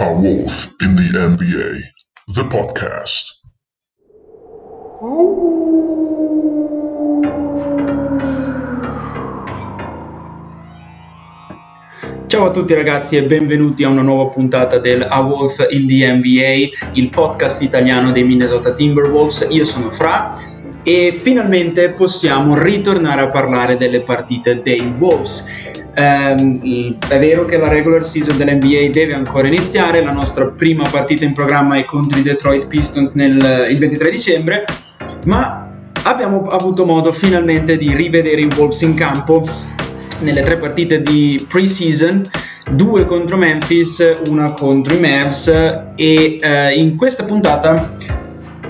A Wolf in the NBA, the podcast. Ciao a tutti ragazzi e benvenuti a una nuova puntata del A Wolf in the NBA, il podcast italiano dei Minnesota Timberwolves. Io sono Fra e finalmente possiamo ritornare a parlare delle partite dei Wolves. Um, è vero che la regular season dell'NBA deve ancora iniziare, la nostra prima partita in programma è contro i Detroit Pistons nel, il 23 dicembre, ma abbiamo avuto modo finalmente di rivedere i Wolves in campo nelle tre partite di pre-season due contro Memphis, una contro i Mavs e eh, in questa puntata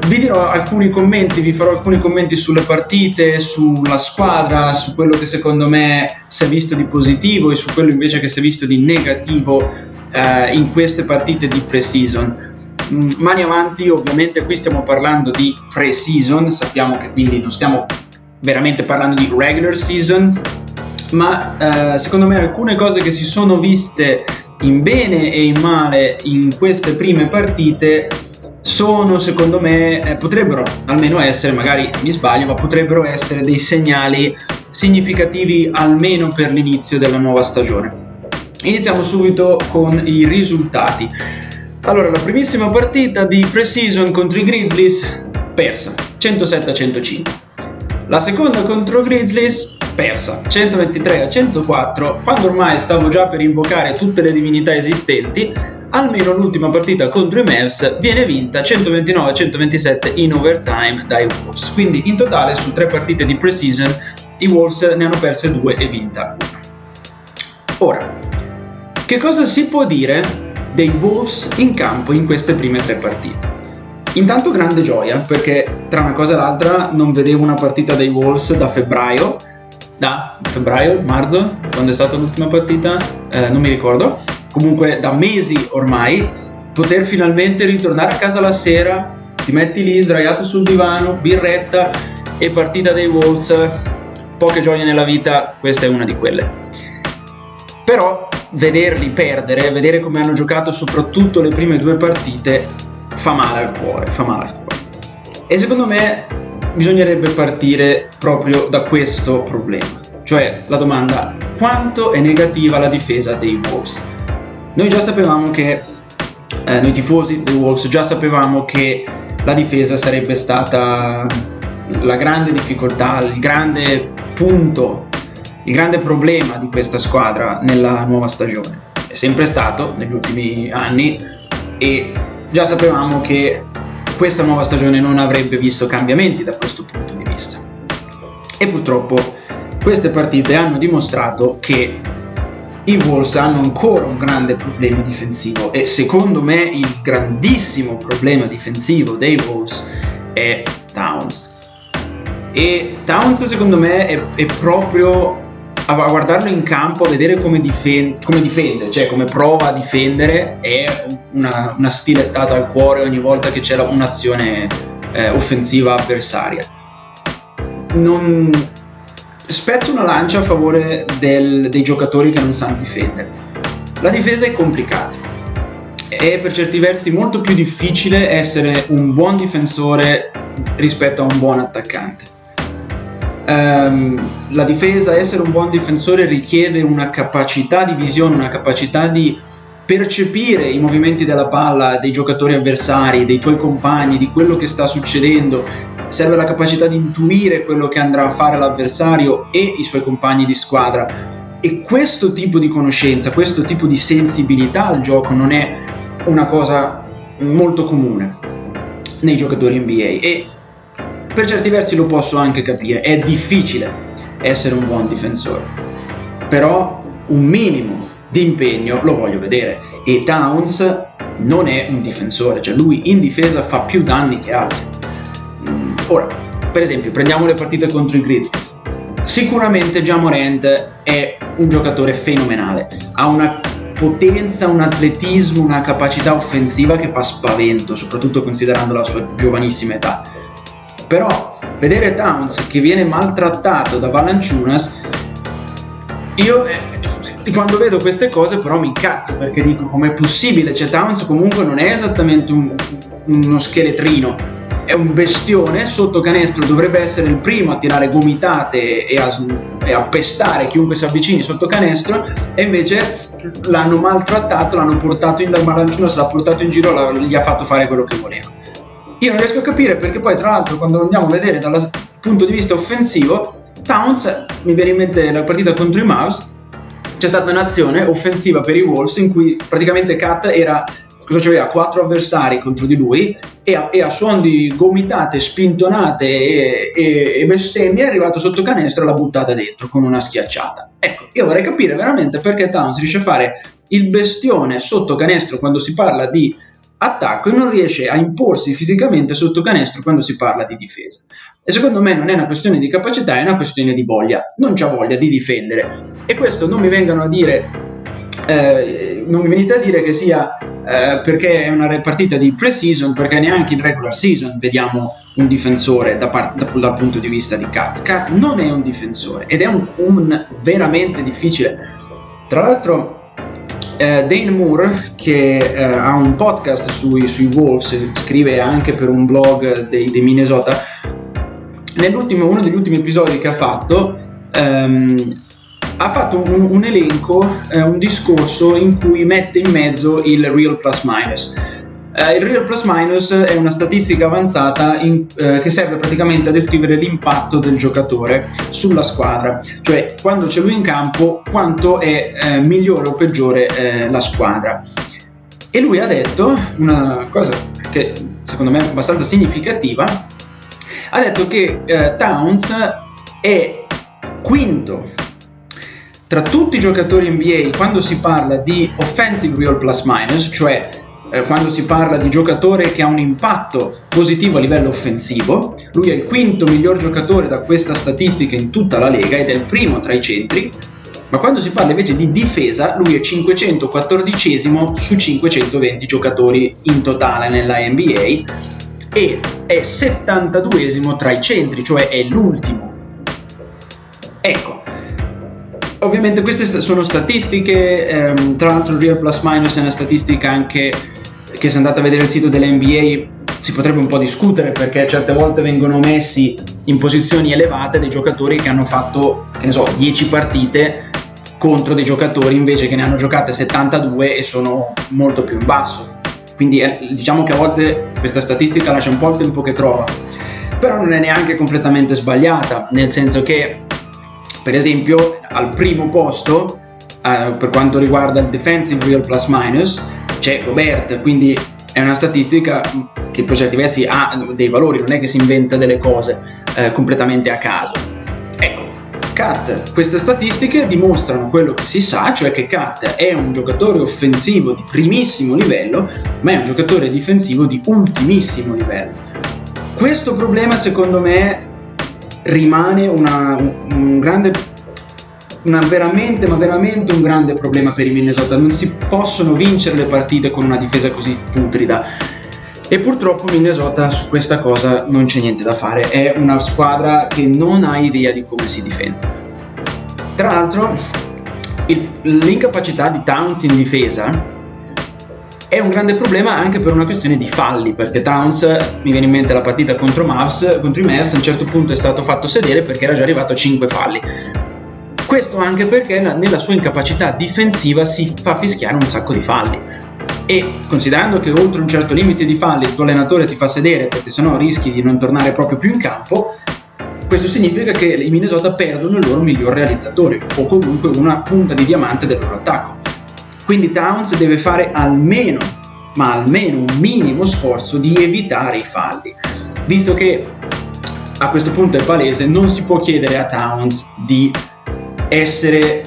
vi dirò alcuni commenti, vi farò alcuni commenti sulle partite, sulla squadra, su quello che secondo me si è visto di positivo e su quello invece che si è visto di negativo eh, in queste partite di pre-season. Mm, mani avanti, ovviamente qui stiamo parlando di pre-season, sappiamo che quindi non stiamo veramente parlando di regular season, ma eh, secondo me alcune cose che si sono viste in bene e in male in queste prime partite sono secondo me eh, potrebbero almeno essere magari mi sbaglio ma potrebbero essere dei segnali significativi almeno per l'inizio della nuova stagione. Iniziamo subito con i risultati. Allora la primissima partita di pre-season contro i Grizzlies persa 107 a 105 la seconda contro i Grizzlies persa 123 a 104 quando ormai stavo già per invocare tutte le divinità esistenti almeno l'ultima partita contro i Mavs viene vinta 129 a 127 in overtime dai Wolves. Quindi in totale su tre partite di pre-season i Wolves ne hanno perse due e vinta una. Ora che cosa si può dire dei Wolves in campo in queste prime tre partite? Intanto grande gioia perché tra una cosa e l'altra non vedevo una partita dei Wolves da febbraio da febbraio, marzo, quando è stata l'ultima partita, eh, non mi ricordo, comunque da mesi ormai, poter finalmente ritornare a casa la sera, ti metti lì sdraiato sul divano, birretta e partita dei Wolves, poche gioie nella vita, questa è una di quelle. Però vederli perdere, vedere come hanno giocato soprattutto le prime due partite, fa male al cuore, fa male al cuore. E secondo me bisognerebbe partire proprio da questo problema, cioè la domanda quanto è negativa la difesa dei Wolves. Noi già sapevamo che, eh, noi tifosi dei Wolves già sapevamo che la difesa sarebbe stata la grande difficoltà, il grande punto, il grande problema di questa squadra nella nuova stagione. È sempre stato negli ultimi anni e già sapevamo che questa nuova stagione non avrebbe visto cambiamenti da questo punto di vista. E purtroppo queste partite hanno dimostrato che i Wolves hanno ancora un grande problema difensivo e secondo me il grandissimo problema difensivo dei Wolves è Towns. E Towns secondo me è, è proprio a guardarlo in campo, a vedere come, difen- come, difende, cioè come prova a difendere, è una, una stilettata al cuore ogni volta che c'è un'azione eh, offensiva avversaria. Non... Spezzo una lancia a favore del, dei giocatori che non sanno difendere. La difesa è complicata. È per certi versi molto più difficile essere un buon difensore rispetto a un buon attaccante ehm, la difesa, essere un buon difensore richiede una capacità di visione, una capacità di percepire i movimenti della palla dei giocatori avversari, dei tuoi compagni, di quello che sta succedendo. Serve la capacità di intuire quello che andrà a fare l'avversario e i suoi compagni di squadra. E questo tipo di conoscenza, questo tipo di sensibilità al gioco non è una cosa molto comune nei giocatori NBA e per certi versi lo posso anche capire, è difficile essere un buon difensore, però un minimo di impegno lo voglio vedere e Towns non è un difensore, cioè lui in difesa fa più danni che altri. Ora, per esempio, prendiamo le partite contro i Grizzlies. Sicuramente Jamorant è un giocatore fenomenale, ha una potenza, un atletismo, una capacità offensiva che fa spavento, soprattutto considerando la sua giovanissima età. Però vedere Towns che viene maltrattato da Valanciunas io eh, quando vedo queste cose però mi incazzo perché dico com'è possibile, cioè Towns comunque non è esattamente un, uno scheletrino, è un bestione sotto canestro, dovrebbe essere il primo a tirare gomitate e a, e a pestare chiunque si avvicini sotto canestro e invece l'hanno maltrattato, l'hanno portato in Malanciuno, se l'ha portato in giro, gli ha fatto fare quello che voleva. Io non riesco a capire perché poi tra l'altro quando andiamo a vedere dal punto di vista offensivo, Towns, mi viene in mente la partita contro i Mavs, c'è stata un'azione offensiva per i Wolves in cui praticamente Kat era cosa c'aveva? Quattro avversari contro di lui e a, e a suon di gomitate, spintonate e, e, e bestemmie è arrivato sotto canestro e l'ha buttata dentro con una schiacciata. Ecco, io vorrei capire veramente perché Towns riesce a fare il bestione sotto canestro quando si parla di attacco e non riesce a imporsi fisicamente sotto canestro quando si parla di difesa. E secondo me non è una questione di capacità, è una questione di voglia. Non c'ha voglia di difendere. E questo non mi vengano a dire, eh, non mi venite a dire che sia eh, perché è una partita di pre-season, perché neanche in regular season vediamo un difensore da part- da, dal punto di vista di Cat. Cat non è un difensore ed è un, un veramente difficile. Tra l'altro eh, Dane Moore, che eh, ha un podcast sui, sui, Wolves, scrive anche per un blog dei, dei Minnesota, nell'ultimo, uno degli ultimi episodi che ha fatto, ehm, ha fatto un, un elenco, eh, un discorso in cui mette in mezzo il real plus minus. Uh, il real plus minus è una statistica avanzata in, uh, che serve praticamente a descrivere l'impatto del giocatore sulla squadra, cioè quando c'è lui in campo quanto è uh, migliore o peggiore la squadra. E lui ha detto una cosa che secondo me è abbastanza significativa, ha detto che Towns è quinto tra tutti i giocatori NBA quando si parla di offensive real plus minus, cioè eh, quando si parla di giocatore che ha un impatto positivo a livello offensivo. Lui è il quinto miglior giocatore da questa statistica in tutta la Lega ed è il primo tra i centri. Ma quando si parla invece di difesa, lui è 514 su 520 giocatori in totale nella NBA e è 72 tra i centri, cioè è l'ultimo. Ecco, ovviamente queste sono statistiche, ehm, tra l'altro il Real Plus Minus è una statistica anche che se andate a vedere il sito dell'NBA si potrebbe un po' discutere perché certe volte vengono messi in posizioni elevate dei giocatori che hanno fatto, che ne so, 10 partite contro dei giocatori invece che ne hanno giocate 72 e sono molto più in basso. Quindi eh, diciamo che a volte questa statistica lascia un po' il tempo che trova, però non è neanche completamente sbagliata, nel senso che per esempio al primo posto eh, per quanto riguarda il defensive real plus minus c'è Robert, quindi è una statistica che per certi versi ha dei valori, non è che si inventa delle cose eh, completamente a caso. Ecco, Kat, queste statistiche dimostrano quello che si sa, cioè che Kat è un giocatore offensivo di primissimo livello, ma è un giocatore difensivo di ultimissimo livello. Questo problema secondo me rimane una, un, grande una veramente, ma veramente un grande problema per i Minnesota. Non si possono vincere le partite con una difesa così putrida. E purtroppo Minnesota su questa cosa non c'è niente da fare. È una squadra che non ha idea di come si difende. Tra l'altro, il, l'incapacità di Towns in difesa è un grande problema anche per una questione di falli, perché Towns, mi viene in mente la partita contro, Mavs, contro i Mavs, a un certo punto è stato fatto sedere perché era già arrivato a 5 falli. Questo anche perché nella sua incapacità difensiva si fa fischiare un sacco di falli. E considerando che oltre un certo limite di falli il tuo allenatore ti fa sedere perché sennò rischi di non tornare proprio più in campo, questo significa che i Minnesota perdono il loro miglior realizzatore o comunque una punta di diamante del loro attacco. Quindi Towns deve fare almeno, ma almeno un minimo sforzo di evitare i falli, visto che a questo punto è palese, non si può chiedere a Towns di essere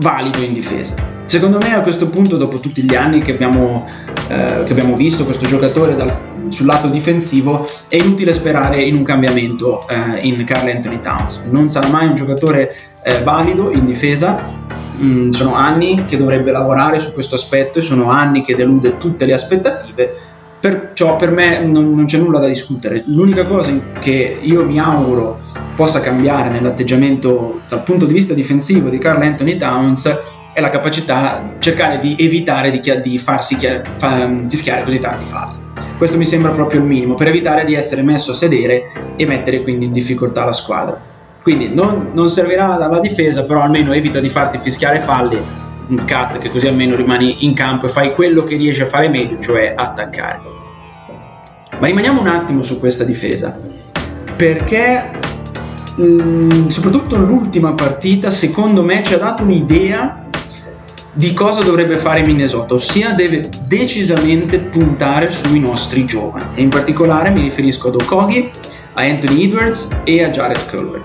valido in difesa. Secondo me a questo punto, dopo tutti gli anni che abbiamo, eh, che abbiamo visto questo giocatore dal, sul lato difensivo, è inutile sperare in un cambiamento eh, in Carl Anthony Towns. Non sarà mai un giocatore eh, valido in difesa. Mm, sono anni che dovrebbe lavorare su questo aspetto e sono anni che delude tutte le aspettative. Perciò per me non, non c'è nulla da discutere. L'unica cosa che io mi auguro possa cambiare nell'atteggiamento dal punto di vista difensivo di Carl Anthony Towns è la capacità cercare di evitare di, di farsi fa, fischiare così tanti falli. Questo mi sembra proprio il minimo per evitare di essere messo a sedere e mettere quindi in difficoltà la squadra. Quindi non, non servirà dalla difesa, però almeno evita di farti fischiare falli, un cut che così almeno rimani in campo e fai quello che riesci a fare meglio, cioè attaccare. Ma rimaniamo un attimo su questa difesa, perché mh, mm, soprattutto l'ultima partita secondo me ci ha dato un'idea di cosa dovrebbe fare Minnesota, ossia deve decisamente puntare sui nostri giovani e in particolare mi riferisco ad Okogi, a Anthony Edwards e a Jared Culver.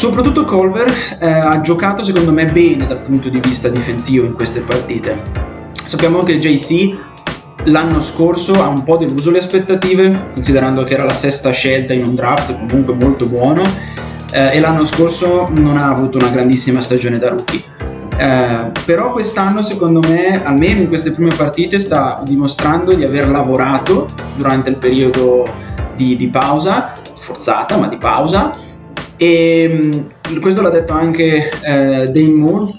Soprattutto Culver eh, ha giocato secondo me bene dal punto di vista difensivo in queste partite. Sappiamo che JC l'anno scorso ha un po' deluso le aspettative, considerando che era la sesta scelta in un draft comunque molto buono, eh, e l'anno scorso non ha avuto una grandissima stagione da rookie. Eh, però quest'anno secondo me, almeno in queste prime partite, sta dimostrando di aver lavorato durante il periodo di, di pausa, forzata ma di pausa, e mm, questo l'ha detto anche eh, Dane Moore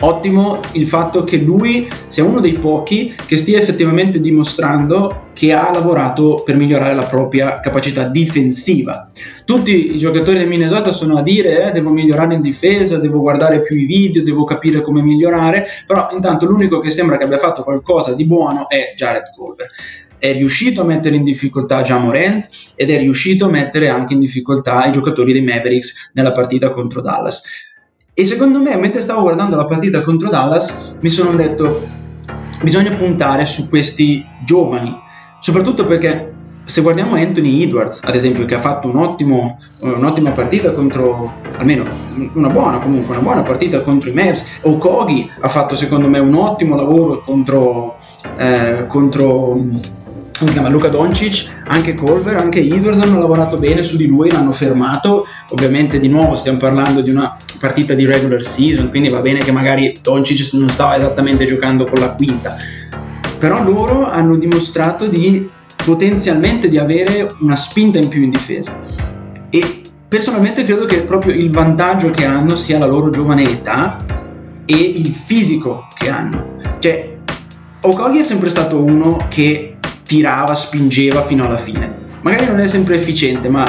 ottimo il fatto che lui sia uno dei pochi che stia effettivamente dimostrando che ha lavorato per migliorare la propria capacità difensiva. Tutti i giocatori del Minnesota sono a dire eh, devo migliorare in difesa, devo guardare più i video, devo capire come migliorare, però intanto l'unico che sembra che abbia fatto qualcosa di buono è Jared Culver è riuscito a mettere in difficoltà Jamorant ed è riuscito a mettere anche in difficoltà i giocatori dei Mavericks nella partita contro Dallas. E secondo me, mentre stavo guardando la partita contro Dallas, mi sono detto, bisogna puntare su questi giovani, soprattutto perché se guardiamo Anthony Edwards, ad esempio, che ha fatto un ottimo, un'ottima partita contro, almeno una buona comunque, una buona partita contro i Mavs, o Kogi ha fatto secondo me un ottimo lavoro contro, eh, contro si chiama Luca Doncic, anche Colver, anche Edwards hanno lavorato bene su di lui, l'hanno fermato. Ovviamente di nuovo stiamo parlando di una partita di regular season, quindi va bene che magari Doncic non stava esattamente giocando con la quinta. Però loro hanno dimostrato di potenzialmente di avere una spinta in più in difesa. E personalmente credo che proprio il vantaggio che hanno sia la loro giovane età e il fisico che hanno. Cioè, Okogi è sempre stato uno che tirava, spingeva fino alla fine. Magari non è sempre efficiente, ma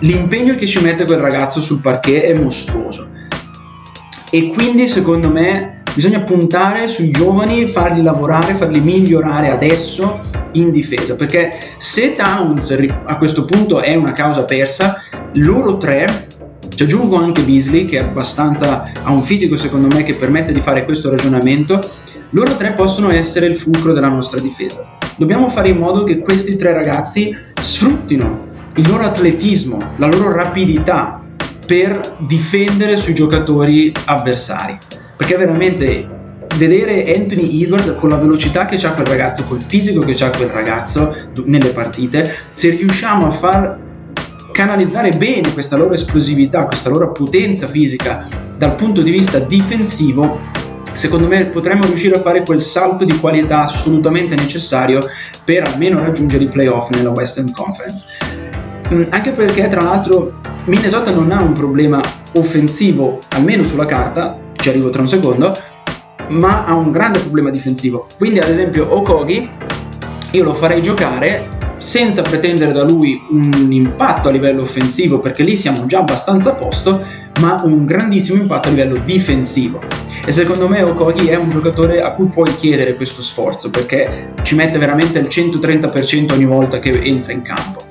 l'impegno che ci mette quel ragazzo sul parquet è mostruoso. E quindi secondo me bisogna puntare sui giovani, farli lavorare, farli migliorare adesso in difesa, perché se Towns a questo punto è una causa persa, loro tre ci aggiungo anche Beasley che è abbastanza ha un fisico secondo me che permette di fare questo ragionamento loro tre possono essere il fulcro della nostra difesa. Dobbiamo fare in modo che questi tre ragazzi sfruttino il loro atletismo, la loro rapidità per difendere sui giocatori avversari. Perché veramente vedere Anthony Edwards con la velocità che ha quel ragazzo, col fisico che ha quel ragazzo nelle partite, se riusciamo a far canalizzare bene questa loro esplosività, questa loro potenza fisica dal punto di vista difensivo, secondo me potremmo riuscire a fare quel salto di qualità assolutamente necessario per almeno raggiungere i playoff nella Western Conference. Mm, anche perché, tra l'altro, Minnesota non ha un problema offensivo, almeno sulla carta, ci arrivo tra un secondo, ma ha un grande problema difensivo. Quindi, ad esempio, Okogi io lo farei giocare senza pretendere da lui un impatto a livello offensivo, perché lì siamo già abbastanza a posto, ma un grandissimo impatto a livello difensivo. E secondo me Okogi è un giocatore a cui puoi chiedere questo sforzo, perché ci mette veramente il 130% ogni volta che entra in campo.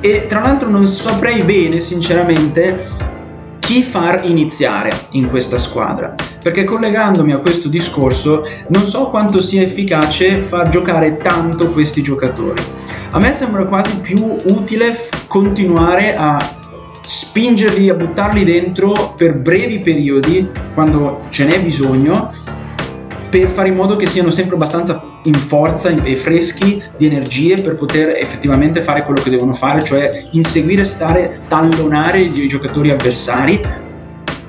E tra l'altro non saprei bene, sinceramente, chi far iniziare in questa squadra. Perché collegandomi a questo discorso, non so quanto sia efficace far giocare tanto questi giocatori. A me sembra quasi più utile continuare a spingerli, a buttarli dentro per brevi periodi, quando ce n'è bisogno, per fare in modo che siano sempre abbastanza in forza e freschi di energie per poter effettivamente fare quello che devono fare, cioè inseguire, stare, tallonare i giocatori avversari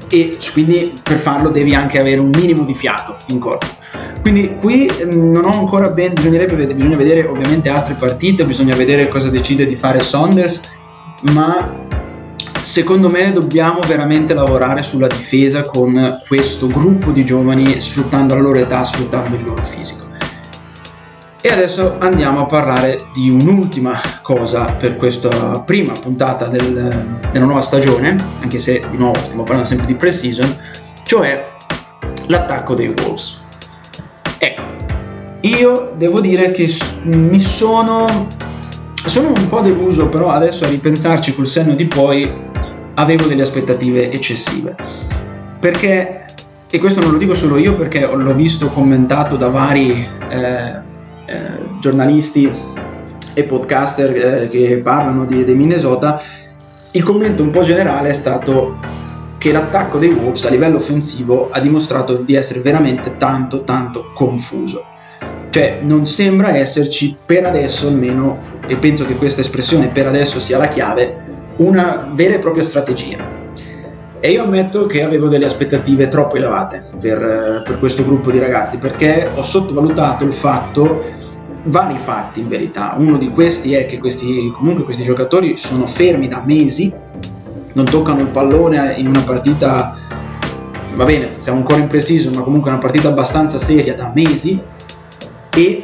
e quindi per farlo devi anche avere un minimo di fiato in corpo. Quindi qui mm, non ho ancora ben, bisognerebbe, bisogna vedere ovviamente altre partite, bisogna vedere cosa decide di fare Saunders, ma secondo me dobbiamo veramente lavorare sulla difesa con questo gruppo di giovani sfruttando la loro età, sfruttando il loro fisico. E adesso andiamo a parlare di un'ultima cosa per questa prima puntata del, della nuova stagione, anche se di nuovo stiamo parlando sempre di pre-season, cioè l'attacco dei Wolves. Ecco, io devo dire che mi sono sono un po' deluso, però adesso a ripensarci col senno di poi avevo delle aspettative eccessive. Perché, e questo non lo dico solo io perché l'ho visto commentato da vari eh, eh, giornalisti e podcaster eh, che parlano di, di Minnesota, il commento un po' generale è stato che l'attacco dei Wolves a livello offensivo ha dimostrato di essere veramente tanto tanto confuso. Cioè non sembra esserci per adesso almeno, e penso che questa espressione per adesso sia la chiave, una vera e propria strategia. E io ammetto che avevo delle aspettative troppo elevate per, eh, per questo gruppo di ragazzi perché ho sottovalutato il fatto vari fatti in verità. Uno di questi è che questi, comunque questi giocatori sono fermi da mesi, non toccano il pallone in una partita, va bene, siamo ancora in preciso, ma comunque una partita abbastanza seria da mesi e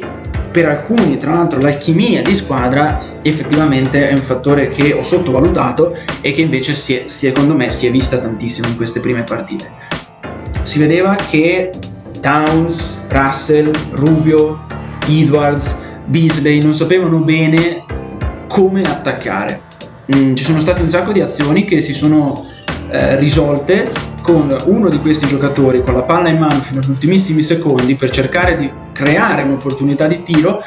per alcuni, tra l'altro, l'alchimia di squadra effettivamente è un fattore che ho sottovalutato e che invece si è, secondo me si è vista tantissimo in queste prime partite. Si vedeva che Towns, Russell, Rubio, Edwards, Beasley non sapevano bene come attaccare. Mm, ci sono state un sacco di azioni che si sono eh, risolte con uno di questi giocatori con la palla in mano fino agli ultimissimi secondi per cercare di creare un'opportunità di tiro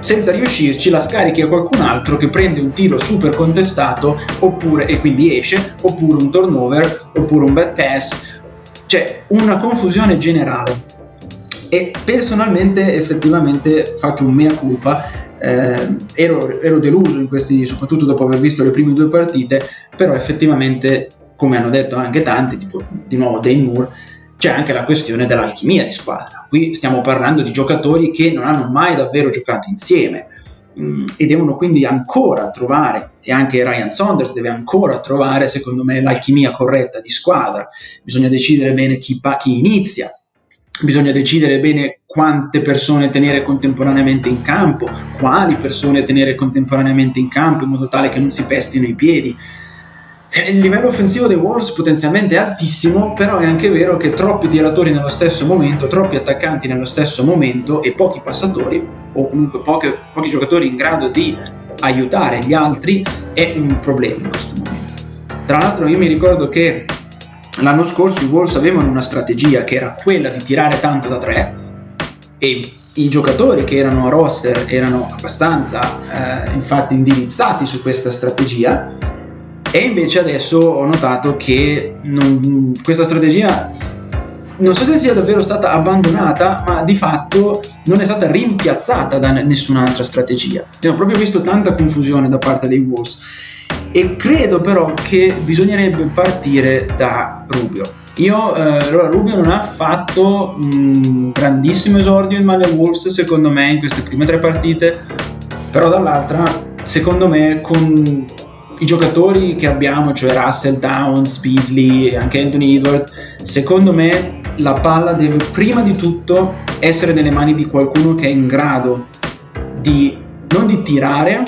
senza riuscirci la scarichi a qualcun altro che prende un tiro super contestato oppure, e quindi esce oppure un turnover oppure un bad pass cioè una confusione generale. E personalmente effettivamente faccio un mea culpa. Eh, ero, ero, deluso in questi soprattutto dopo aver visto le prime due partite però effettivamente come hanno detto anche tanti tipo di nuovo Dane Moore c'è anche la questione dell'alchimia di squadra. Qui stiamo parlando di giocatori che non hanno mai davvero giocato insieme mm, e devono quindi ancora trovare e anche Ryan Saunders deve ancora trovare secondo me l'alchimia corretta di squadra. Bisogna decidere bene chi, pa- chi inizia. Bisogna decidere bene quante persone tenere contemporaneamente in campo, quali persone tenere contemporaneamente in campo in modo tale che non si pestino i piedi. Eh, il livello offensivo dei Wolves potenzialmente è altissimo, però è anche vero che troppi tiratori nello stesso momento, troppi attaccanti nello stesso momento e pochi passatori, o comunque poche, pochi giocatori in grado di aiutare gli altri, è un problema in questo momento. Tra l'altro io mi ricordo che L'anno scorso i Wolves avevano una strategia che era quella di tirare tanto da tre e i giocatori che erano a roster erano abbastanza eh, infatti indirizzati su questa strategia e invece adesso ho notato che non, questa strategia non so se sia davvero stata abbandonata ma di fatto non è stata rimpiazzata da nessun'altra strategia. Ho proprio visto tanta confusione da parte dei Wolves. E credo però che bisognerebbe partire da Rubio. Io, eh, Rubio non ha fatto un grandissimo esordio in maglia Wolves secondo me in queste prime tre partite, però dall'altra secondo me con i giocatori che abbiamo, cioè Russell, Towns, Beasley e anche Anthony Edwards, secondo me la palla deve prima di tutto essere nelle mani di qualcuno che è in grado di non di tirare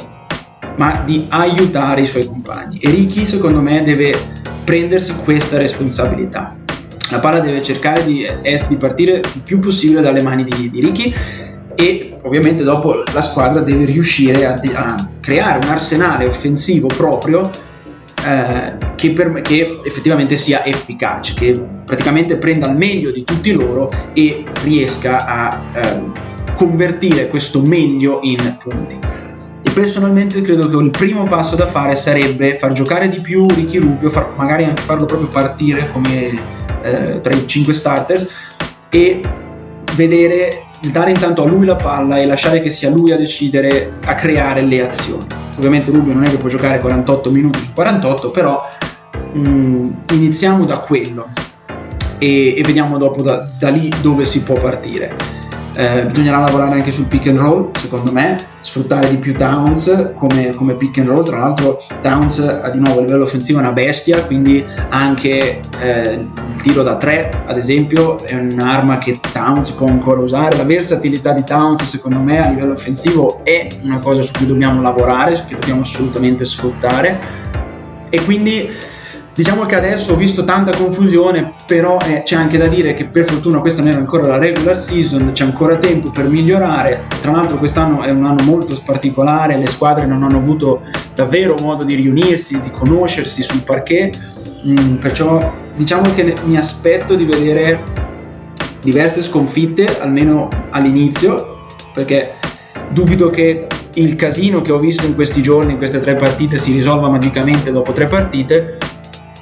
ma di aiutare i suoi compagni. E Ricky, secondo me, deve prendersi questa responsabilità. La palla deve cercare di, di partire il più possibile dalle mani di, di Ricky e ovviamente dopo la squadra deve riuscire a, a creare un arsenale offensivo proprio eh, che, per, che, effettivamente sia efficace, che praticamente prenda il meglio di tutti loro e riesca a eh, convertire questo meglio in punti. E personalmente credo che il primo passo da fare sarebbe far giocare di più Ricky Rubio, far, magari anche farlo proprio partire come eh, tra i 5 starters e vedere, dare intanto a lui la palla e lasciare che sia lui a decidere, a creare le azioni. Ovviamente Rubio non è che può giocare 48 minuti su 48, però mh, mm, iniziamo da quello e, e vediamo dopo da, da lì dove si può partire. Eh, bisognerà lavorare anche sul pick and roll, secondo me, sfruttare di più Towns come, come pick and roll. Tra l'altro, Towns ha di nuovo a livello offensivo una bestia, quindi anche eh, il tiro da tre, ad esempio, è un'arma che Towns può ancora usare. La versatilità di Towns, secondo me, a livello offensivo è una cosa su cui dobbiamo lavorare, che dobbiamo assolutamente sfruttare. E quindi Diciamo che adesso ho visto tanta confusione, però eh, c'è anche da dire che per fortuna questa non è ancora la regular season, c'è ancora tempo per migliorare. Tra l'altro quest'anno è un anno molto particolare, le squadre non hanno avuto davvero modo di riunirsi, di conoscersi sul parquet, mm, perciò diciamo che mi aspetto di vedere diverse sconfitte, almeno all'inizio, perché dubito che il casino che ho visto in questi giorni, in queste tre partite, si risolva magicamente dopo tre partite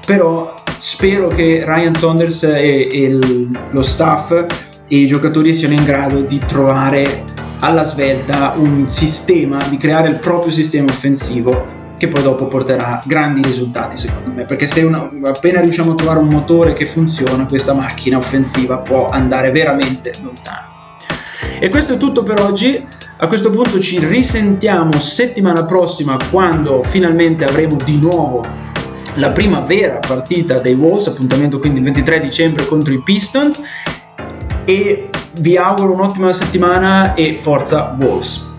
però spero che Ryan Saunders e, e il, lo staff e i giocatori siano in grado di trovare alla svelta un sistema, di creare il proprio sistema offensivo che poi dopo porterà grandi risultati secondo me. Perché se una, appena riusciamo a trovare un motore che funziona questa macchina offensiva può andare veramente lontano. E questo è tutto per oggi. A questo punto ci risentiamo settimana prossima quando finalmente avremo di nuovo la prima vera partita dei Wolves, appuntamento quindi il 23 dicembre contro i Pistons e vi auguro un'ottima settimana e forza Wolves.